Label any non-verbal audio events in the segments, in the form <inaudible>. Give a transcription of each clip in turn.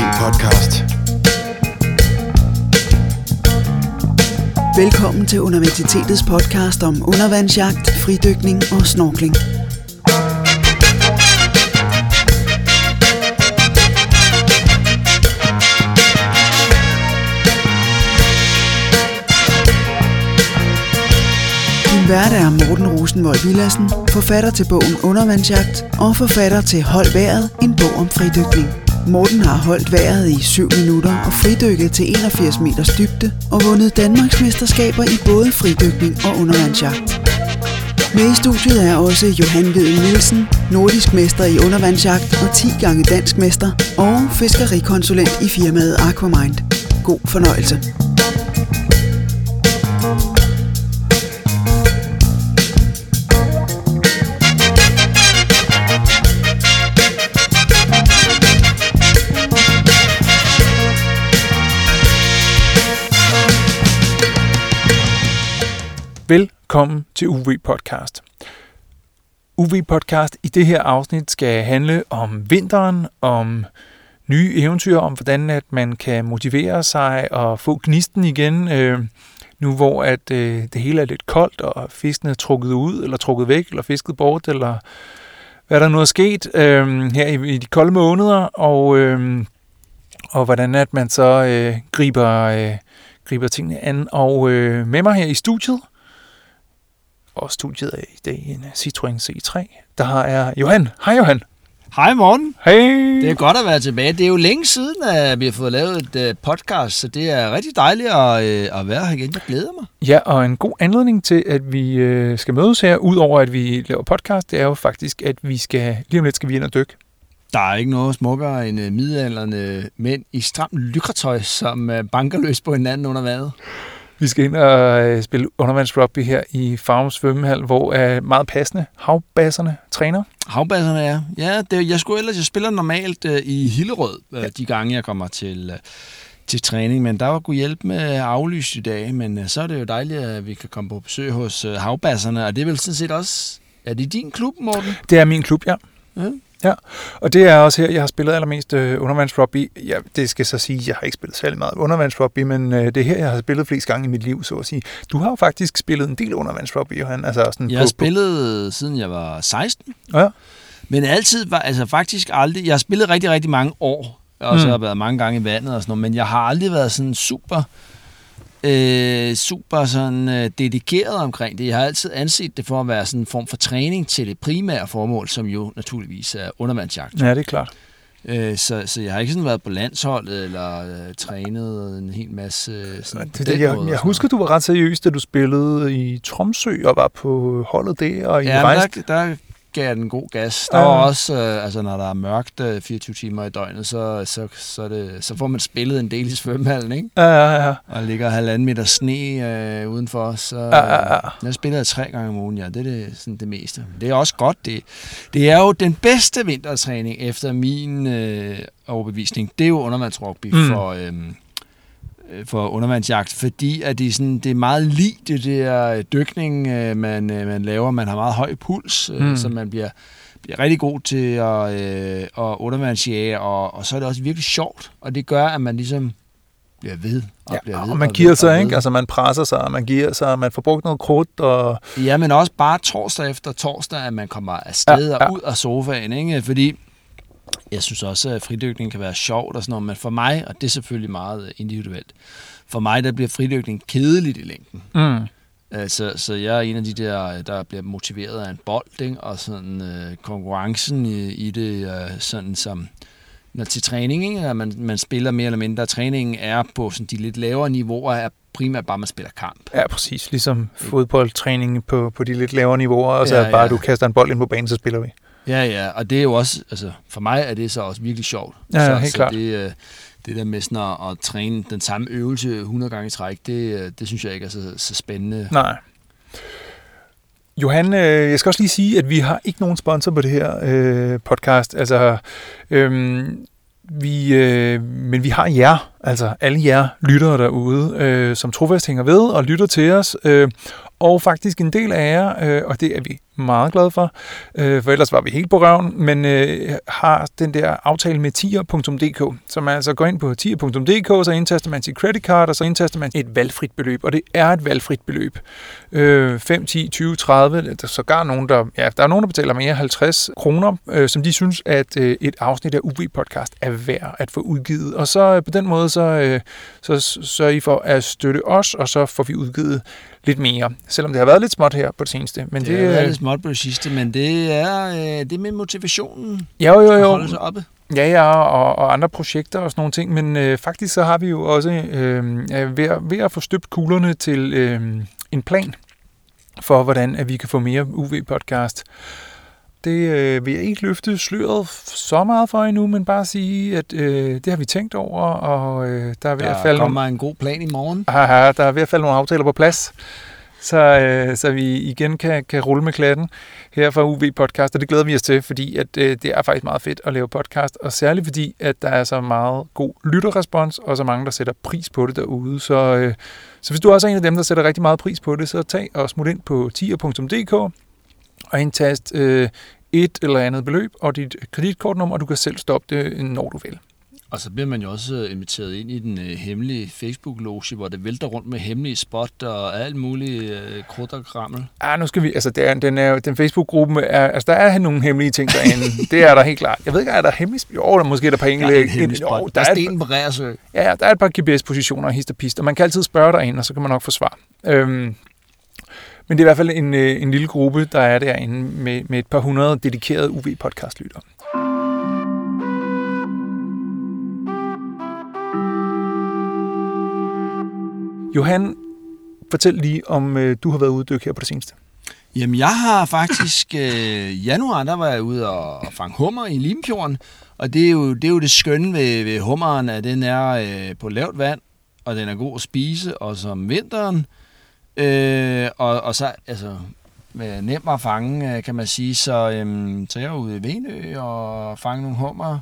Podcast. Velkommen til Universitetets podcast om undervandsjagt, fridykning og snorkling. Din vært er Morten Rosenvold Villassen, forfatter til bogen Undervandsjagt og forfatter til Hold Været, en bog om fridykning. Morten har holdt vejret i 7 minutter og fridykket til 81 meters dybde og vundet Danmarks mesterskaber i både fridykning og undervandsjagt. Med i studiet er også Johan Vedel Nielsen, nordisk mester i undervandsjagt og 10 gange dansk mester og fiskerikonsulent i firmaet Aquamind. God fornøjelse. Velkommen til UV Podcast. UV Podcast i det her afsnit skal handle om vinteren, om nye eventyr, om hvordan at man kan motivere sig og få gnisten igen, øh, nu hvor at øh, det hele er lidt koldt, og fiskene er trukket ud, eller trukket væk, eller fisket bort, eller hvad der nu er sket øh, her i, i de kolde måneder, og, øh, og hvordan at man så øh, griber, øh, griber tingene an. Og øh, med mig her i studiet, og studiet er i dag en Citroën C3. Der er Johan. Hej Johan. Hej morgen. Hey. Det er godt at være tilbage. Det er jo længe siden, at vi har fået lavet et uh, podcast, så det er rigtig dejligt at, uh, at være her igen. Jeg glæder mig. Ja, og en god anledning til, at vi uh, skal mødes her, udover at vi laver podcast, det er jo faktisk, at vi skal, lige om lidt skal vi ind og dykke. Der er ikke noget smukkere end middelalderne mænd i stramt lykretøj, som banker løs på hinanden under vandet. Vi skal ind og øh, spille undervandsrugby her i Farum Svømmehal, hvor er meget passende havbasserne træner. Havbasserne er. Ja, det, jeg skulle ellers, jeg spiller normalt uh, i Hillerød, uh, de gange jeg kommer til, uh, til træning, men der var god hjælp med aflyst i dag, men uh, så er det jo dejligt, at vi kan komme på besøg hos havbasserne, og det er vel sådan set også, er det din klub, Morten? Det er min klub, ja. Ja. Ja, og det er også her, jeg har spillet allermest øh, undervandsrugby. Ja, det skal så sige, jeg har ikke spillet særlig meget undervandsrugby, men øh, det er her, jeg har spillet flest gange i mit liv, så at sige. Du har jo faktisk spillet en del undervandsrugby, Johan. Altså sådan Jeg har spillet, siden jeg var 16, Ja, Men altid var, altså faktisk aldrig, jeg har spillet rigtig, rigtig mange år, og så Mm. har jeg været mange gange i vandet og sådan noget, men jeg har aldrig været sådan super, øh, super sådan øh, dedikeret omkring det. Jeg har altid anset det for at være sådan en form for træning til det primære formål, som jo naturligvis er undervandsjagt. ja det er klart. Øh, så, så jeg har ikke sådan været på landsholdet eller øh, trænet en hel masse øh, sådan Det, det, jeg, jeg husker, du var ret seriøs, da du spillede i Tromsø og var på holdet der, og I Ja, men rejste. der, der gav den god gas. Der Ja. var også, øh, altså når der er mørkt øh, 24 timer i døgnet, så, så, så, det, så får man spillet en del i svømmehallen, ikke? Ja, ja, ja. Og ligger halvanden meter sne øh, udenfor, så Ja, ja, ja. jeg spiller tre gange om ugen, ja. Det er det, sådan det meste. Det er også godt. Det, det er jo den bedste vintertræning efter min øh, overbevisning. Det er jo undervandsrugby Mm. for... Øh, øh, for undervandsjagt, fordi at det, er sådan, det er meget lige det der øh, dykning, øh, man, øh, man laver. Man har meget høj puls, øh, Mm. så man bliver, bliver rigtig god til at, øh, at undervandsjage, og, og så er det også virkelig sjovt, og det gør, at man ligesom bliver ved og bliver Ja, ved. og man og giver ved sig, og ikke? Altså, man presser sig, og man giver sig, og man får brugt noget krudt, og Ja, men også bare torsdag efter torsdag, at man kommer afsted ja. ja. og ud af sofaen, ikke? Fordi jeg synes også, at fridykning kan være sjovt og sådan noget, men for mig, og det er selvfølgelig meget individuelt, for mig, der bliver fridykning kedeligt i længden. mm. Øh, Så, så jeg er en af de der, der bliver motiveret af en bold, ikke? og sådan øh, konkurrencen i, i det, øh, sådan som når til træning, ikke? at man, man spiller mere eller mindre. Træningen er på sådan de lidt lavere niveauer, er primært bare, at man spiller kamp. Ja, præcis. Ligesom fodboldtræning på, på de lidt lavere niveauer, og så Ja, ja, bare, ja. du kaster en bold ind på banen, så spiller vi. Ja, ja, og det er jo også, altså for mig er det så også virkelig sjovt. Ja, så, helt så klart. Det, øh, det der med sådan at, at træne den samme øvelse 100 gange i træk, det, øh, det synes jeg ikke er så, så spændende. Nej. Johan, øh, jeg skal også lige sige, at vi har ikke nogen sponsor på det her øh, podcast. Altså, øhm, vi, øh, men vi har jer, altså alle jer lyttere derude, øh, som trofast hænger ved og lytter til os. Øh, og faktisk en del af jer, øh, og det er vi meget glade for, øh, for ellers var vi helt på røven, men øh, har den der aftale med tier.dk, så man altså går ind på tier.dk, så indtaster man sit credit card, og så indtaster man et valgfrit beløb, og det er et valgfrit beløb. Øh, 5, 10, 20, 30, der er sågar nogen, der, ja, der er nogen, der betaler mere 50 kroner, øh, som de synes, at øh, et afsnit af UV-podcast er værd at få udgivet. Og så øh, på den måde, så, øh, så sørger I for at støtte os, og så får vi udgivet lidt mere, selvom det har været lidt småt her på det seneste. Men det, det har været lidt småt på det sidste, men det er øh, det med motivationen. Jo, jo, jo. Holde sig oppe. Ja, ja, og, og andre projekter og sådan nogle ting, men øh, faktisk så har vi jo også øh, ved, at, ved at få støbt kuglerne til øh, en plan for, hvordan at vi kan få mere UV-podcast. Det øh, vil jeg ikke løfte sløret så meget for endnu, men bare sige, at øh, det har vi tænkt over, og øh, der er ved der at falde... Der kommer nogle... en god plan i morgen. Aha, der er ved at falde nogle aftaler på plads, så, øh, så vi igen kan, kan rulle med klatten her fra UV Podcast, og det glæder vi os til, fordi at, øh, det er faktisk meget fedt at lave podcast, og særligt fordi, at der er så meget god lytterrespons, og så mange, der sætter pris på det derude. Så, øh, så hvis du også er en af dem, der sætter rigtig meget pris på det, så tag og smut ind på tier.dk og indtast øh, et eller andet beløb og dit kreditkortnummer, og du kan selv stoppe det, når du vil. Og så bliver man jo også øh, inviteret ind i den øh, hemmelige Facebook-loge, hvor det vælter rundt med hemmelige spot og alt muligt øh, krudt og krammel. Ja, nu skal vi, altså det er, den, er, den Facebook-gruppen, er, altså der er nogle hemmelige ting derinde. det er der helt klart. Jeg ved ikke, er der hemmelige Jo, der måske er der på enkelte. Der er en hemmelig spot. Jo, der, der er sten på Reersø. Ja, ja, der er et par GPS-positioner og hist og pist, og man kan altid spørge derinde, og så kan man nok få svar. Øhm, men det er i hvert fald en, øh, en lille gruppe, der er derinde med, med et par hundrede dedikerede UV-podcast-lyttere. Johan, fortæl lige, om øh, du har været ude dykke her på det seneste. Jamen, jeg har faktisk... Øh, januar, der var jeg ude og fange hummer i Limfjorden. Og det er jo det, er jo det skønne ved, ved hummeren, at den er øh, på lavt vand, og den er god at spise, og som vinteren, Øh, og, og så, altså, med nem at fange, øh, kan man sige. Så, øhm, så jeg var ude i Venø og fange nogle hummer,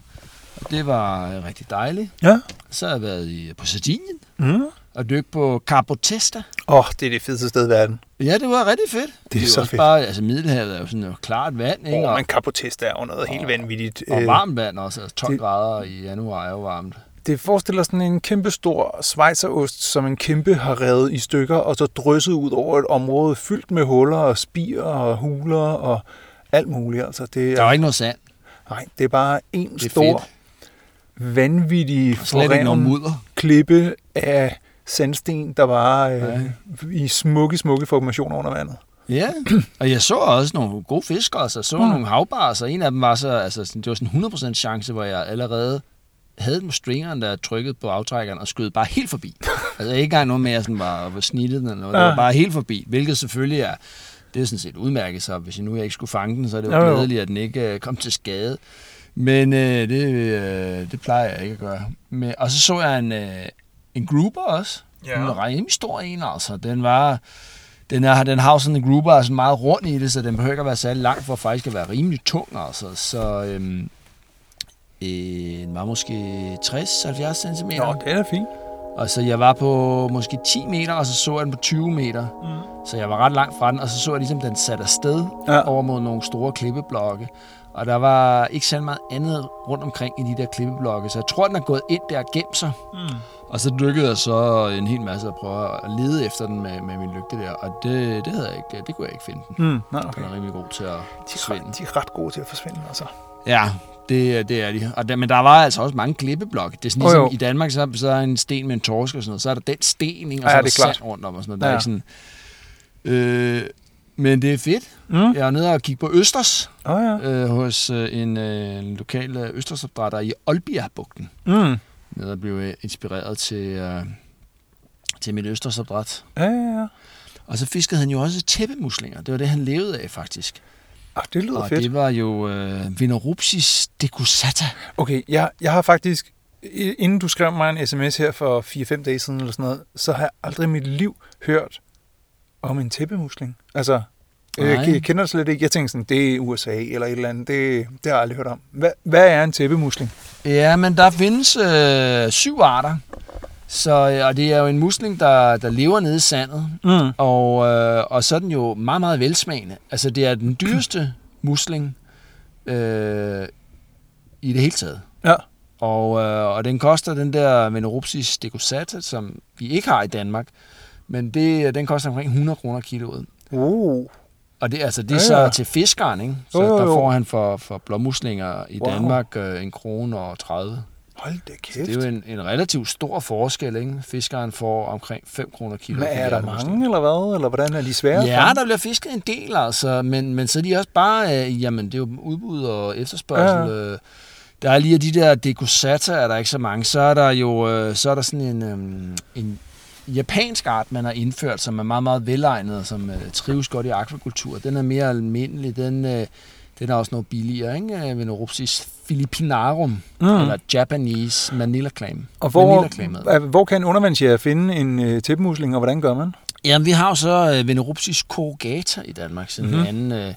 og det var rigtig dejligt. Ja. Så har jeg været i, på Sardinien mm. Og dykke på Capo Testa. Åh, oh, det er det fedeste sted i verden. Ja, det var rigtig fedt. Det er, det er så fedt. Bare, altså Middelhavet er jo sådan noget klart vand, ikke? Åh, oh, men Capo Testa er jo noget og, helt vanvittigt. Og varmt vand også, altså 12 det, grader i januar er jo varmt det forestiller sådan en kæmpe stor schweizerost, som en kæmpe har revet i stykker, og så drysset ud over et område fyldt med huller og spir og huler og alt muligt. Altså, det er, der er ikke noget sand. Nej, det er bare en stor, fedt. vanvittig mudder. klippe af sandsten, der var øh, i smukke, smukke formationer under vandet. Ja, og jeg så også nogle gode fisk også. Jeg så mm. nogle havbars, og en af dem var så, altså, det var sådan 100% chance, hvor jeg allerede havde med stringeren, der trykket på aftrækkeren og skød bare helt forbi. <laughs> altså ikke engang noget med, at jeg sådan var, var snittet den, eller noget. Ja. Det var bare helt forbi, hvilket selvfølgelig er, det er sådan set udmærket, så hvis jeg nu ikke skulle fange den, så er det jo, glædeligt, at den ikke uh, kom til skade. Men uh, det, uh, det plejer jeg ikke at gøre. Men, og så så jeg en, uh, en grouper også. Ja. En rimelig stor en, altså. Den var... Den, er, den har sådan en grouper, altså meget rundt i det, så den behøver ikke at være særlig lang for faktisk at være rimelig tung, altså. Så, øhm, den var måske 60-70 cm. Nå, det er fint. Og så jeg var på måske 10 meter, og så så jeg den på 20 meter. Mm. Så jeg var ret langt fra den, og så så jeg ligesom, den satte afsted ja. over mod nogle store klippeblokke. Og der var ikke særlig meget andet rundt omkring i de der klippeblokke, så jeg tror, den er gået ind der og gemt sig. Mm. Og så dykkede jeg så en hel masse at prøve at lede efter den med, med min lygte der, og det, det, havde jeg ikke, det kunne jeg ikke finde den. Mm, nej, okay. Den er rimelig god til at forsvinde. De er ret gode til at forsvinde, altså. Ja, det, det er de. Og der, men der var altså også mange klippeblokke. Det er sådan ligesom oh, i Danmark, så, så er en sten med en torsk og sådan noget. Så er der den sten, ikke? og så ja, er der sand klart. rundt om og sådan noget. Der ja. er ikke sådan... Øh, men det er fedt. Mm. Jeg er nede og kigge på Østers oh, ja. øh, hos øh, en, øh, lokal øh, Østersopdrætter i Olbia-bugten. Mm. Nede og blev inspireret til, øh, til mit Østersopdræt. Ja, ja, ja. Og så fiskede han jo også tæppemuslinger. Det var det, han levede af, faktisk. Ah, det lyder og fedt. det var jo øh, Vinorupsis decussata. Okay, jeg, jeg har faktisk, inden du skrev mig en sms her for 4-5 dage siden, eller sådan noget, så har jeg aldrig i mit liv hørt om en tæppemusling. Altså, øh, jeg, kender det slet ikke. Jeg tænker sådan, det er USA eller et eller andet. Det, det har jeg aldrig hørt om. Hvad, hvad er en tæppemusling? Ja, men der findes øh, syv arter. Så, øh, og det er jo en musling, der, der lever nede i sandet, Mm. og, øh, og så er den jo meget, meget velsmagende. Altså, det er den dyreste <clears throat> musling øh, i det hele taget. Ja. Og, øh, og den koster den der Veneropsis decussata, som vi ikke har i Danmark, men det, den koster omkring 100 kroner kiloet. Uh. Og det, altså, det er Ja, så ja. til fiskeren, ikke? Så Jo, jo, der jo. får han for, for blåmuslinger i Wow. Danmark øh, en krone og 30. Hold da kæft. Det er jo en, en relativt stor forskel, ikke? Fiskeren får omkring 5 kroner kilo. Men er de der mange, eller hvad? Eller hvordan er de svære? Ja, der bliver fisket en del, altså, men, men så er de også bare, øh, jamen, det er jo udbud og efterspørgsel. Ja. Øh, der er lige de der decussata, er der ikke så mange. Så er der jo øh, så er der sådan en, øh, en japansk art, man har indført, som er meget, meget velegnet, og som øh, trives godt i akvakultur. Den er mere almindelig, den, øh, den er også noget billigere, ikke? Øh, Veneropsis philippinarum, Mm. mm. eller Japanese Manila Clam. Og hvor, Manila hvor kan en undervandsjæger finde en øh, tæppemusling, og hvordan gør man? Jamen, vi har jo så øh, Veneropsis corrugata i Danmark, sådan Mhm. mm-hmm. en anden, øh,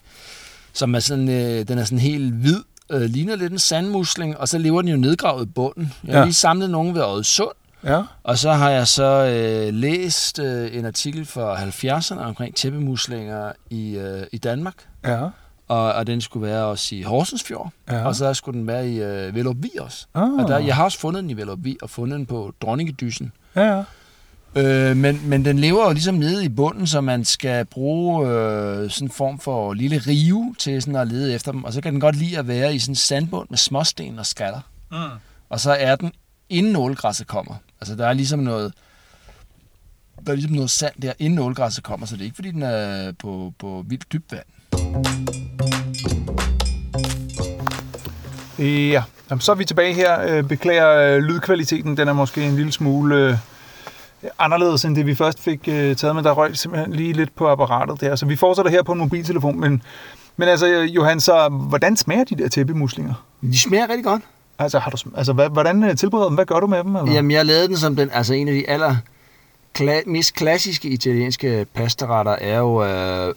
som er sådan, øh, den er sådan helt hvid, øh, ligner lidt en sandmusling, og så lever den jo nedgravet i bunden. Jeg har Ja. lige samlet nogen ved Odsund, Ja. og så har jeg så øh, læst øh, en artikel fra 70'erne omkring tæppemuslinger i, øh, i Danmark, Ja. og, og den skulle være også i Horsensfjord, Ja. ja. og så skulle den være i øh, Velopvi også. Ah. Og der, jeg har også fundet den i Velopvi, og fundet den på Dronningedyssen. Ja, ja. Øh, men, men den lever jo ligesom nede i bunden, så man skal bruge øh, sådan en form for lille rive til sådan at lede efter dem. Og så kan den godt lide at være i sådan en sandbund med småsten og skaller. Mm. Og så er den, inden ålgræsset kommer. Altså der er ligesom noget, der er ligesom noget sand der, inden ålgræsset kommer. Så det er ikke, fordi den er på, på vildt dybt vand. Ja, Jamen, så er vi tilbage her. Øh, Beklager øh, lydkvaliteten, den er måske en lille smule øh, anderledes end det, vi først fik taget, men der røg simpelthen lige lidt på apparatet der. Så vi fortsætter her på en mobiltelefon, men, men altså, Johan, så hvordan smager de der tæppemuslinger? De smager rigtig godt. Altså, har du, altså hvad, hvordan øh, tilbereder du dem? Hvad gør du med dem? Eller? Jamen, jeg lavede den som den, altså en af de aller kla- mest klassiske italienske pastaretter er jo øh,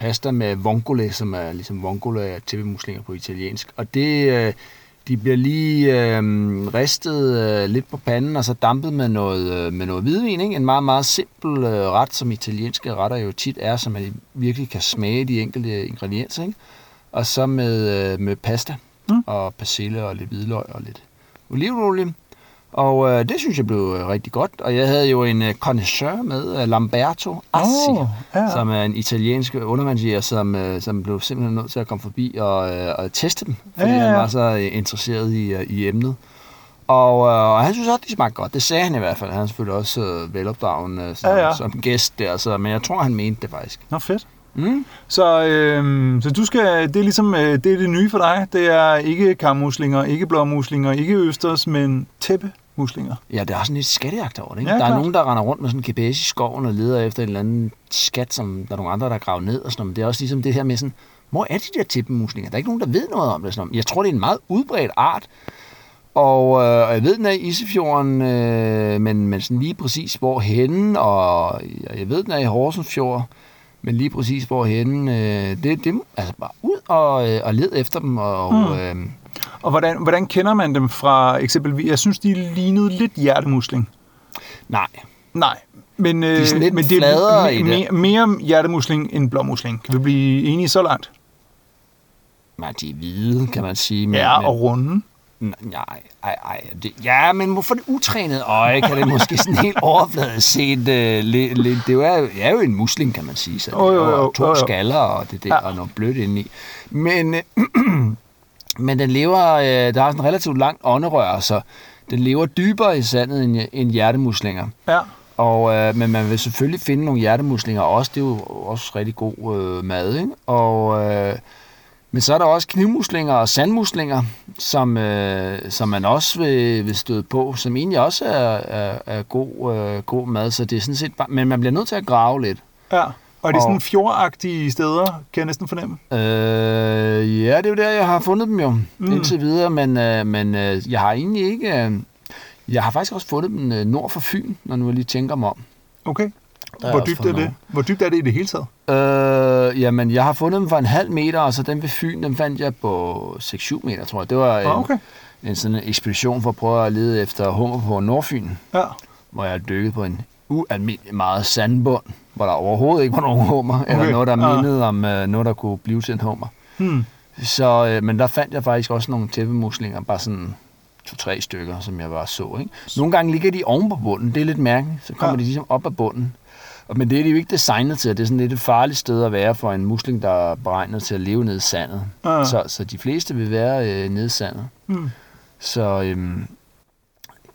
pasta med vongole, som er ligesom vongole er tæppemuslinger på italiensk. Og det, øh, de bliver lige øh, ristet øh, lidt på panden, og så dampet med noget, øh, med noget hvidvin. Ikke? En meget, meget simpel øh, ret, som italienske retter jo tit er, så man virkelig kan smage de enkelte ingredienser. Ikke? Og så med, øh, med pasta Mm. og persille og lidt hvidløg og lidt olivenolie. Og øh, det synes jeg blev øh, rigtig godt. Og jeg havde jo en øh, connoisseur med, øh, Lamberto Assi, oh, ja. som er en italiensk undervandsjæger, som, øh, som blev simpelthen nødt til at komme forbi og, øh, og teste dem, fordi Ja, ja, han var så øh, interesseret i, øh, i emnet. Og, øh, og han synes også, de smagte godt. Det sagde han i hvert fald. Han er selvfølgelig også øh, velopdragen øh, som, ja. ja. som gæst der, så, men jeg tror, han mente det faktisk. Nå, fedt. Mm. Så, øh, så du skal, det er ligesom øh, det, er det nye for dig. Det er ikke kammuslinger, ikke blåmuslinger, ikke østers, men tæppemuslinger. Ja, der er sådan lidt skattejagt over det. Ikke? Ja, der er klart. nogen, der render rundt med sådan en GPS i skoven og leder efter en eller anden skat, som der er nogle andre, der graver ned og sådan noget. Men det er også ligesom det her med sådan, hvor er de der tippemuslinger? Der er ikke nogen, der ved noget om det. Sådan noget. Jeg tror, det er en meget udbredt art. Og, øh, og jeg ved, den er i Isefjorden, øh, men, men sådan lige præcis hvor henne, og jeg ved, den er i Horsensfjord, men lige præcis hvor henne, øh, det, det altså bare ud og, øh, og led efter dem, og Mm. øh, Og hvordan, hvordan kender man dem fra eksempelvis, jeg synes, de lignede lidt hjertemusling. nej, Nej, men, øh, er sådan lidt men det er det. mere, mere hjertemusling end blåmusling. Kan vi blive enige så langt? nej, de er hvide, kan man sige. Men, Ja, og runde. Nej, ej, ej, det, ja, men hvorfor det utrænede øje, kan det måske sådan helt overfladisk set, uh, lidt, lidt, det er jo, er jo en musling, kan man sige, så det Jo, jo, jo, to jo, jo. skaller og det der, Ja. og noget blødt indeni. Men, øh, <clears throat> men den lever, øh, der har sådan en relativt langt ånderør, så den lever dybere i sandet end, end hjertemuslinger. Ja. Og, øh, men man vil selvfølgelig finde nogle hjertemuslinger også. Det er jo også rigtig god øh, mad, ikke? Og, øh, men så er der også knivmuslinger og sandmuslinger, som, øh, som man også vil, vil støde på, som egentlig også er, er, er god, øh, god mad. Så det er sådan set bare, men man bliver nødt til at grave lidt. ja. Og det er sådan Og- fjordagtige steder, kan jeg næsten fornemme. Øh, ja, det er jo der, jeg har fundet dem jo, mm. indtil videre, men, øh, men øh, jeg har egentlig ikke... Øh, jeg har faktisk også fundet dem øh, nord for Fyn, når nu jeg lige tænker mig om. Okay. Der Hvor dybt er det? Hvor dybt er det i det hele taget? Øh, jamen, jeg har fundet dem for en halv meter, og så den ved Fyn, den fandt jeg på 6-7 meter, tror jeg. Det var, Ah, øh, okay. en sådan en ekspedition for at prøve at lede efter hummer på Nordfyn, Ja. hvor jeg dykkede på en ualmindelig meget sandbund, hvor der overhovedet ikke var nogen hummer, okay. eller noget, der ja. mindede om øh, noget, der kunne blive til en hummer. Hmm. Så, øh, men der fandt jeg faktisk også nogle tæppemuslinger, bare sådan to-tre stykker, som jeg bare så. Ikke? Nogle gange ligger de oven på bunden, det er lidt mærkeligt. Så kommer ja. de ligesom op af bunden. Men det er de jo ikke designet til. Det er sådan lidt et farligt sted at være for en musling, der er beregnet til at leve nede i sandet. Ja. Så, så de fleste vil være øh, nede i sandet. Hmm. Så øhm,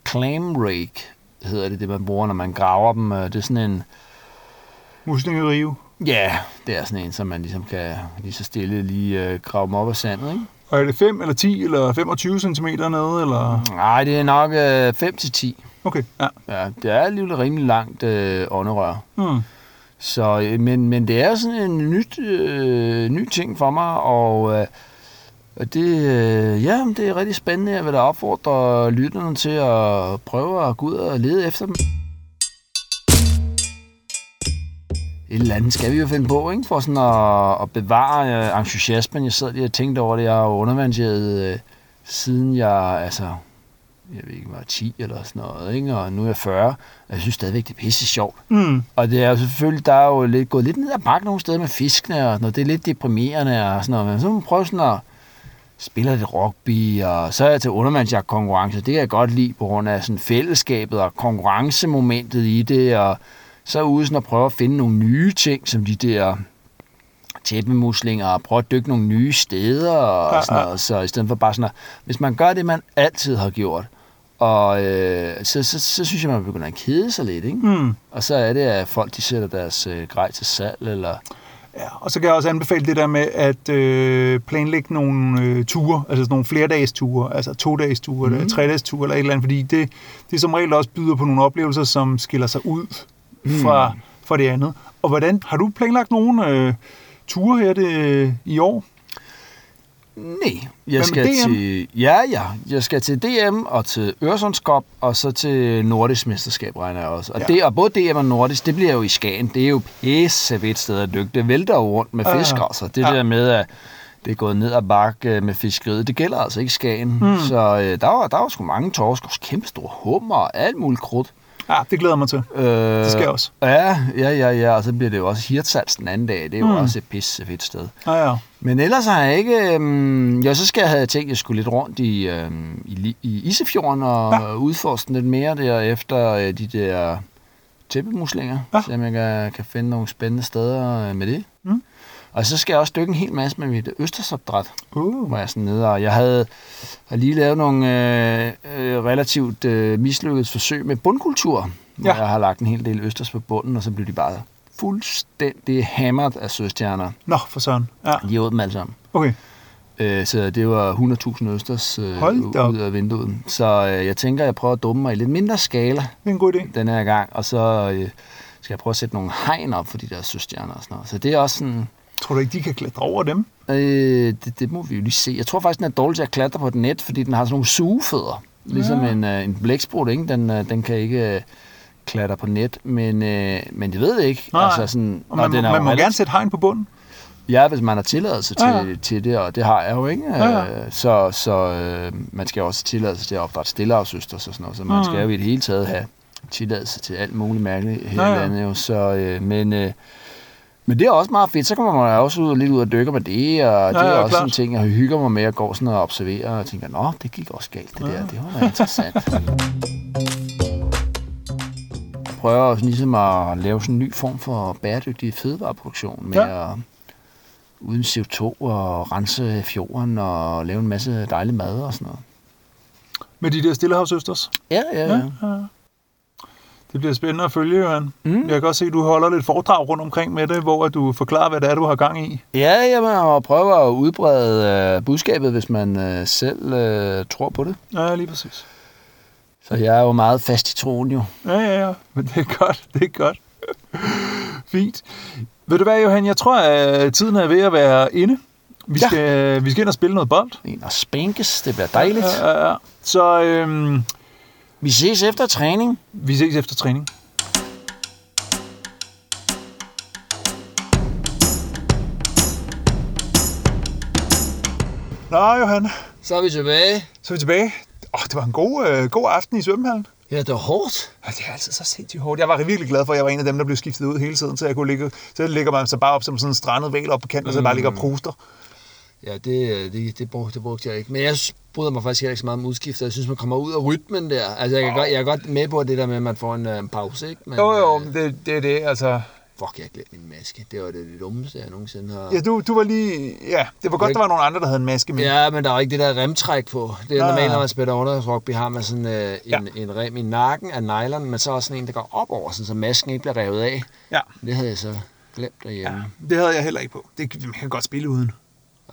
clam rake hedder det, det man bruger, når man graver dem. Det er sådan en, Muslingerive. ja, det er sådan en, som man ligesom kan lige så stille lige øh, grave dem op af sandet, ikke? Og er det 5 eller 10 eller 25 cm nede, eller? Nej, det er nok øh, 5 til 10. Okay, ja. Ja, det er alligevel rimelig langt øh, ånderør. Hmm. Så, øh, men, men det er sådan en nyt, øh, ny ting for mig, og, øh, og det, øh, ja, det er rigtig spændende. Jeg vil da opfordre lytterne til at prøve at gå ud og lede efter dem. Et eller andet skal vi jo finde på, ikke? For sådan at, at bevare øh, entusiasmen. Jeg sad lige og tænkte over det. Jeg har jo øh, siden jeg, altså, jeg ved ikke, var 10 eller sådan noget, ikke? Og nu er jeg 40. Og jeg synes stadigvæk, det er pisse sjovt. Hmm. Og det er jo selvfølgelig, der er jo lidt, gået lidt ned ad bakke nogle steder med fiskene og noget. Det er lidt deprimerende og sådan noget. Men så må man prøve sådan at spille lidt rugby, og så er jeg til undervandsjagt konkurrence. Det kan jeg godt lide på grund af sådan fællesskabet og konkurrencemomentet i det. Og så er ude sådan at prøve at finde nogle nye ting, som de der tæppemuslinger, og prøve at dykke nogle nye steder og Ja, sådan noget. Så i stedet for bare sådan at, hvis man gør det, man altid har gjort, og øh, så, så, så, synes jeg, man begynder at kede sig lidt, ikke? Hmm. Og så er det, at folk de sætter deres øh, grej til salg, eller... Ja, og så kan jeg også anbefale det der med at øh, planlægge nogle øh, ture, altså sådan nogle flerdages ture, altså to-dages ture, mm. eller tre-dages ture, eller et eller andet, fordi det, det som regel også byder på nogle oplevelser, som skiller sig ud fra, fra det andet. Og hvordan, har du planlagt nogle øh, ture her det, i år? Nej, jeg skal DM? til... Ja, ja. Jeg skal til DM og til Øresundskop, og så til Nordisk Mesterskab, regner jeg også. Og, Ja. det, og både DM og Nordisk, det bliver jo i Skagen. Det er jo pisse fedt sted at dykke. Det vælter jo rundt med fisk, altså. Det Ja. der med, at det er gået ned ad bakke med fiskeriet, det gælder altså ikke Skagen. Mm. Så øh, der, var, der var sgu mange torsk, og kæmpe store hummer og alt muligt krudt. Ja, det glæder mig til. Øh, Det skal også. Ja, ja, ja, ja, og så bliver det jo også Hirtshals den anden dag. Det er jo Mm. også et pisse fedt sted. Ja, ja. Men ellers har jeg ikke... Øhm, jo, så skal jeg have tænkt, at jeg skulle lidt rundt i, øhm, i, i Isefjorden og Ja. ja. udforske lidt mere der efter øh, de der tæppemuslinger. Ja. Ja. Så jeg kan, kan finde nogle spændende steder øh, med det. Mm. Og så skal jeg også dykke en hel masse med mit østersopdræt, Uh. hvor jeg sådan nede. Og jeg havde, har lige lavet nogle øh, øh, relativt øh, mislykket forsøg med bundkultur, hvor Ja. jeg har lagt en hel del østers på bunden, og så blev de bare fuldstændig hammered af søstjerner. Nå, for søren. Ja, De åd dem alle sammen. okay. Øh, så det var 100.000 østers øh, ud af vinduet. Så øh, jeg tænker, jeg prøver at dumme mig i lidt mindre skala Det er en god idé. den her gang. Og så øh, skal jeg prøve at sætte nogle hegn op for de der søstjerner og sådan noget. Så det er også sådan... Tror du ikke, de kan klatre over dem? Øh, det, det må vi jo lige se. Jeg tror faktisk, den er dårlig til at klatre på et net, fordi den har sådan nogle sugefødder. Ligesom Ja. en, øh, en blæksprut, ikke? Den, øh, den kan ikke øh, klatre på net, men, øh, men det ved jeg ikke. Nej. Altså sådan, Og man, den må, man må relativt- gerne sætte hegn på bunden. Ja, hvis man har tilladelse til, Ja, ja, til det, og det har jeg jo ikke. Ja, ja. Øh, Så, så øh, man skal også have tilladelse til at opdrætte stillehavsøsters og sådan noget, så man Mm. skal jo i det hele taget have tilladelse til alt muligt mærkeligt her Ja, i ja. landet. Jo. Så, øh, men, øh, men det er også meget fedt, så kommer man også ud og lidt ud og dykker med det, og det Ja, er ja, også klart. en ting, jeg hygger mig med at gå sådan og observere, og tænker, nå, det gik også galt det Ja. der, det var da interessant. Jeg prøver også ligesom at lave sådan en ny form for bæredygtig fødevareproduktion med Ja. ja. at uden CO2 og rense fjorden og lave en masse dejlig mad og sådan noget. Med de der stillehavsøsters. Ja, ja, ja. ja. Det bliver spændende at følge, Johan. Mm. Jeg kan også se, at du holder lidt foredrag rundt omkring med det, hvor du forklarer, hvad det er, du har gang i. Ja, jamen, og prøve at udbrede øh, budskabet, hvis man øh, selv øh, tror på det. Ja, lige præcis. Så jeg er jo meget fast i troen jo. Ja, ja, ja. Men det er godt. <laughs> Det er godt. Fint. Ved du hvad, Johan? Jeg tror, at tiden er ved at være inde. Vi Ja. skal, vi skal ind og spille noget bold. En og spænkes, det bliver dejligt. Ja, ja, ja. Så øhm, Vi ses efter træning. vi ses efter træning. Nå, Johan, Så er vi tilbage. så er vi tilbage. Åh, det var en god, øh, god aften i svømmehallen. Ja, det var hårdt. Ja, det er altid så sindssygt hårdt. Jeg var virkelig glad for, at jeg var en af dem, der blev skiftet ud hele tiden, så jeg kunne ligge, så ligger man så bare op som sådan en strandet val op på kanten, og så bare ligger og pruster. Ja, det, øh, det, det, brugte, det brugte jeg ikke. Men jeg bryder mig faktisk heller ikke så meget om udskifter. Jeg synes, man kommer ud af rytmen der. Altså, jeg, kan godt, jeg er godt med på det der med, at man får en, øh, en pause, ikke? Men, Jo, jo, øh, det, det er det, altså. Fuck, jeg glemte min maske. Det var det, det dummeste, jeg nogensinde har... Ja, du, du var lige... Ja, det var godt, Jeg- der var nogle andre, der havde en maske med. Ja, men der var ikke det der remtræk på. Det er Nå, normalt, ja. når man spiller underrugby, har man sådan øh, en, en rem i nakken af nylon, men så også sådan en, der går op over, sådan, så masken ikke bliver revet af. Ja. Det havde jeg så glemt derhjemme. ja. Ja. Det havde jeg heller ikke på. Det, man kan godt spille uden.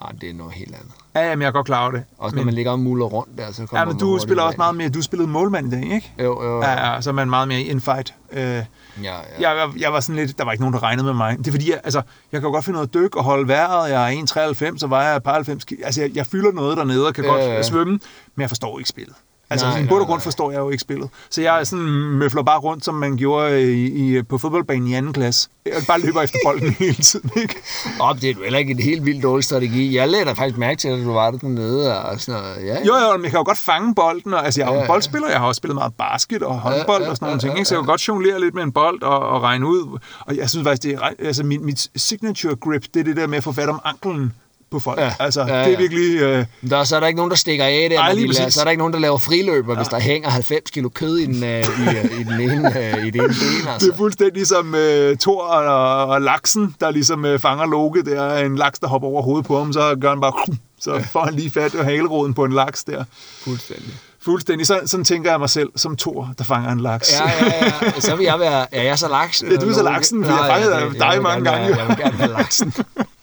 Nej, det er noget helt andet. Ja, jamen, jeg er godt klar over det. Også men, når man ligger og muller rundt der, så kommer ja, men du spiller også meget mere... Du spillede målmand i dag, ikke? Jo, jo. Ja, ja, så er man meget mere infight. Øh, ja, ja. jeg, jeg, jeg var sådan lidt, der var ikke nogen, der regnede med mig. Det er fordi, jeg, altså, jeg kan godt finde noget dykke og holde vejret. Jeg er 1,93, så vejer jeg par 90 kilo. Altså, jeg, jeg fylder noget dernede og kan Ja, godt ja. svømme, men jeg forstår ikke spillet. Altså, Nej, sådan, nej, bund og grund forstår jeg jo ikke spillet. Så jeg er sådan møfler bare rundt, som man gjorde i, i, på fodboldbanen i anden klasse. Jeg bare løber efter bolden <laughs> hele tiden, ikke? Op, det er jo heller ikke en helt vildt dårlig strategi. Jeg lagde faktisk mærke til, at du var der dernede og sådan noget. Ja, ja. Jo, jo, men jeg kan jo godt fange bolden. Og, altså, jeg er jo Ja, en boldspiller. Jeg har også spillet meget basket og håndbold ja, og sådan nogle ja, ting. Ikke? Så jeg kan godt jonglere lidt med en bold og, og regne ud. Og jeg synes faktisk, det er, altså, mit, mit signature grip, det er det der med at få fat om anklen på folk. Ja, Altså, ja, det er ja. virkelig... Øh, Der, er- så er der ikke nogen, der stikker af der. Nej, når lige de så er der ikke nogen, der laver friløber, hvis der hænger 90 kilo kød i den, øh, i, øh, i den ene, øh, i det ene ben. <laughs> det Altså. er fuldstændig som øh, Thor og, og laksen, der ligesom øh, fanger Loke. Der er en laks, der hopper over hovedet på ham, så gør han bare... <laughs> Så får han lige fat i haleroden på en laks der. Fuldstændig. Fuldstændig. Så, sådan tænker jeg mig selv som Thor, der fanger en laks. Ja, ja, ja. Så vil jeg være... Er jeg så laksen? Ja, du er så laksen, for jeg fangede jeg- dig mange gange. være- Jeg vil gerne være laksen. <laughs>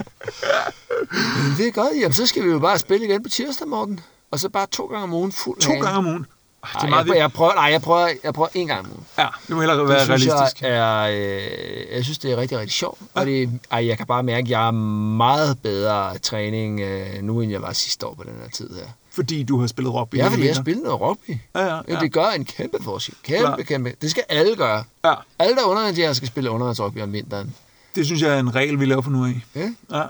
Men det er godt. Jamen, så skal vi jo bare spille igen på tirsdag, Morten. Og så bare to gange om ugen fuld To gange om ugen. Ej, det er Ej, meget jeg, jeg, prøver, nej, jeg prøver, jeg prøver en gang om ugen. Ja, det må hellere Det være synes realistisk. jeg er, øh, jeg synes, det er rigtig, rigtig sjovt. Og det, ej, jeg kan bare mærke, at jeg er meget bedre træning øh, nu, end jeg var sidste år på den her tid her. Fordi du har spillet rugby. Ja, fordi jeg mener. spiller noget rugby. Ja, ja, Ja. ja. Det gør en kæmpe forskel. Kæmpe, Klar. kæmpe. Det skal alle gøre. ja. Alle, der er undervandsjæger, skal spille undervandsrugby om vinteren. Det synes jeg er en regel, vi laver for nu af. Ja? Ja.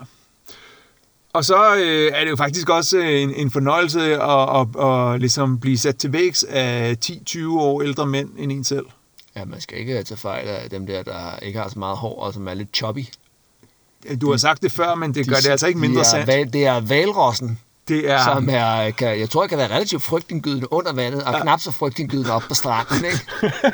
Og så øh, er det jo faktisk også øh, en, en fornøjelse at, at, at ligesom blive sat til vægs af 10-20 år ældre mænd end en selv. Ja, man skal ikke tage fejl af dem der, der ikke har så meget hår, og som er lidt choppy. Du har sagt det før, men det gør det altså ikke mindre de sandt. val- Det er valrossen, Det er, som er, kan, jeg tror, jeg kan være relativt frygtindgydende under vandet, og ja. knap så frygtindgydende op på stranden. Ikke?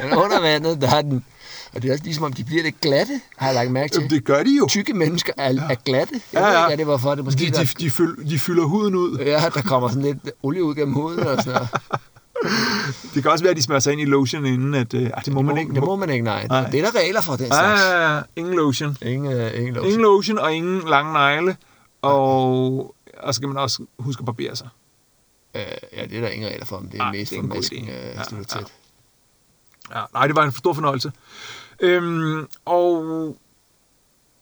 Men under vandet, der er den... Og det er også ligesom, om de bliver lidt glatte, har jeg lagt mærke til. det gør de jo. Tykke mennesker er, er glatte. Jeg Ja, ja, ja. ja. ved ikke, er det hvorfor. Det måske De, de, de, fyld, de fylder huden ud. Ja, der kommer sådan lidt olie ud gennem hovedet og sådan <laughs> noget. Det kan også være, at de smører sig ind i lotion inden, at øh, ej, det må man ikke. Det må man ikke, nej. Nej. Det er der regler for, den Ja, slags. ja, ja. Ingen lotion. Ingen, uh, ingen lov. Ingen lotion og ingen lange negle. Og, og så skal man også huske at barbere sig. Uh, ja, det er der ingen regler for, men det er Nej, mest det for masken uh, Ja, ja. Ja, nej, det var en stor fornøjelse. Øhm, og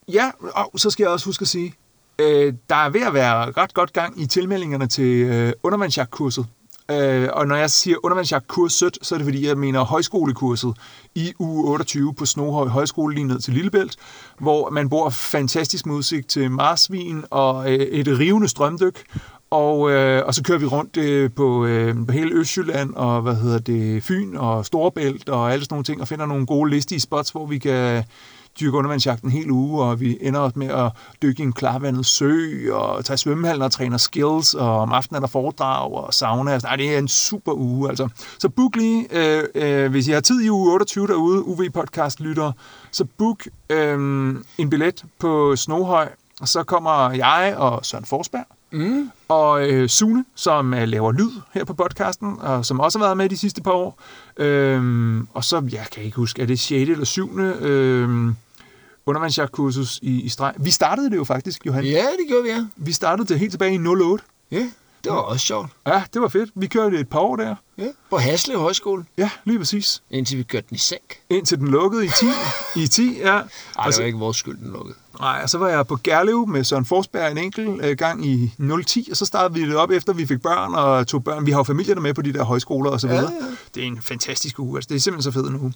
ja, og så skal jeg også huske at sige, øh, der er ved at være ret godt gang i tilmeldingerne til øh, undervandsjagtkurset. Øh, og når jeg siger undervandsjagtkurset, så er det fordi, jeg mener højskolekurset i uge 28 på Snohøj Højskole lige ned til Lillebælt, hvor man bor fantastisk med udsigt til marsvin og øh, et rivende strømdyk. Og, øh, og så kører vi rundt øh, på, øh, på hele Østjylland og hvad hedder det, Fyn og Storebælt og alle sådan nogle ting, og finder nogle gode listige spots, hvor vi kan dyrke undervandsjagt en hel uge, og vi ender også med at dykke i en klarvandet sø, og tage svømmehallen og træne skills, og om aftenen er der foredrag og sauna. Altså, det er en super uge, altså. Så book lige, øh, øh, hvis I har tid i uge 28 derude, UV-podcast-lytter, så book øh, en billet på Snohøj, og så kommer jeg og Søren Forsberg, Mm. og øh, Sune, som øh, laver lyd her på podcasten, og som også har været med de sidste par år. Øhm, og så, jeg kan ikke huske, er det 6. eller 7. Øhm, undervandsjagtkursus i, i streg. Vi startede det jo faktisk, Johan. Ja, det gjorde vi, ja. Vi startede det helt tilbage i 08. Ja, det var også sjovt. Ja, det var fedt. Vi kørte et par år der. Ja. På Haslev Højskole, Ja, lige præcis. indtil vi kørte den i sænk. Indtil den lukkede i 10. I 10, ja. Ej, det var ikke vores skyld, den lukkede. Nej, og så var jeg på Gerlev med Søren Forsberg en enkelt øh, gang i 010, og så startede vi det op efter, vi fik børn og tog børn. Vi har jo familierne med på de der højskoler og så videre. Ja, ja. Det er en fantastisk uge. Altså, det er simpelthen så fed en uge.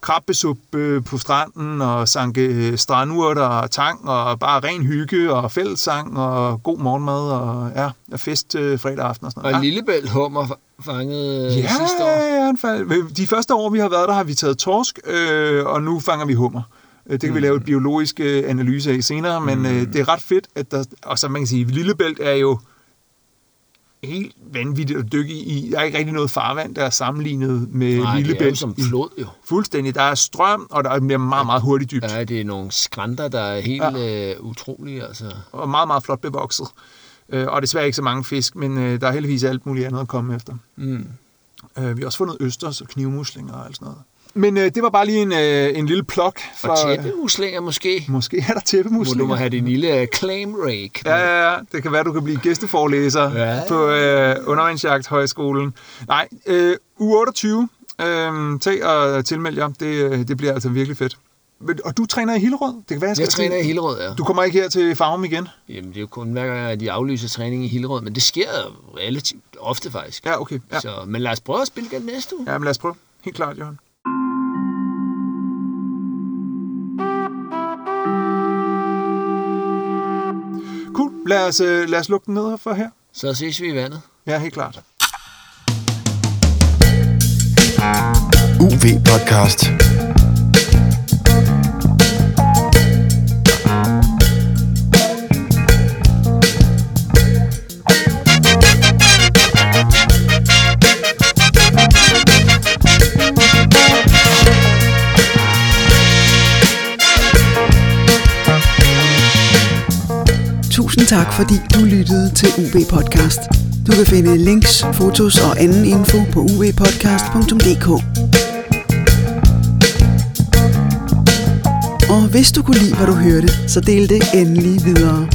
Krabbesuppe øh, på stranden og sanke øh, strandurter og tang og bare ren hygge og fællessang og god morgenmad og ja, fest øh, fredag aften og sådan Og noget. en lille bælt hummer fanget ja, ja. sidste år. ja, fald- de første år, vi har været der, har vi taget torsk, øh, og nu fanger vi hummer. Øh, Det kan vi lave et biologisk øh, analyse af senere, men øh, det er ret fedt, at der, og så man kan sige, Lillebælt er jo helt vanvittigt at dykke i. Der er ikke rigtig noget farvand, der er sammenlignet med Nej, det er Lillebælt. som flod jo. Fuldstændig. Der er strøm, og der er bliver meget, meget hurtigt dybt. Ja, det er nogle skrænter, der er helt ja. øh, utrolige. Altså. Og meget, meget flot bevokset. Øh, og desværre ikke så mange fisk, men øh, der er heldigvis alt muligt andet at komme efter. Mm. Øh, vi har også fundet østers og knivmuslinger og alt sådan noget. Men øh, det var bare lige en, øh, en lille plok for... Og tæppemuslinger måske. Måske er der Må tæppemuslinger. du må have din lille øh, claim rake. Ja, ja, ja. Det kan være, du kan blive gæsteforelæser ja. På øh, Undervandsjagt-højskolen. Nej, øh, u 28. Øh, tag og tilmeld jer. Det, øh, det bliver altså virkelig fedt. Og du træner i Hillerød? Det kan være, jeg, skal Jeg træner sige- i Hillerød, ja. Du kommer ikke her til Farum igen? Jamen, det er jo kun hver gang, at de aflyser træning i Hillerød, men det sker relativt ofte faktisk. Ja, okay. Ja. Så, men lad os prøve at spille igen næste uge. ja, men lad os prøve. Helt klart, Johan. Lad os, øh, lad os lukke den ned for her. Så ses vi i vandet. Ja, helt klart. UV Podcast. Tusind tak, fordi du lyttede til UB Podcast. Du kan finde links, fotos og anden info på uvpodcast.dk. Og hvis du kunne lide, hvad du hørte, så del det endelig videre.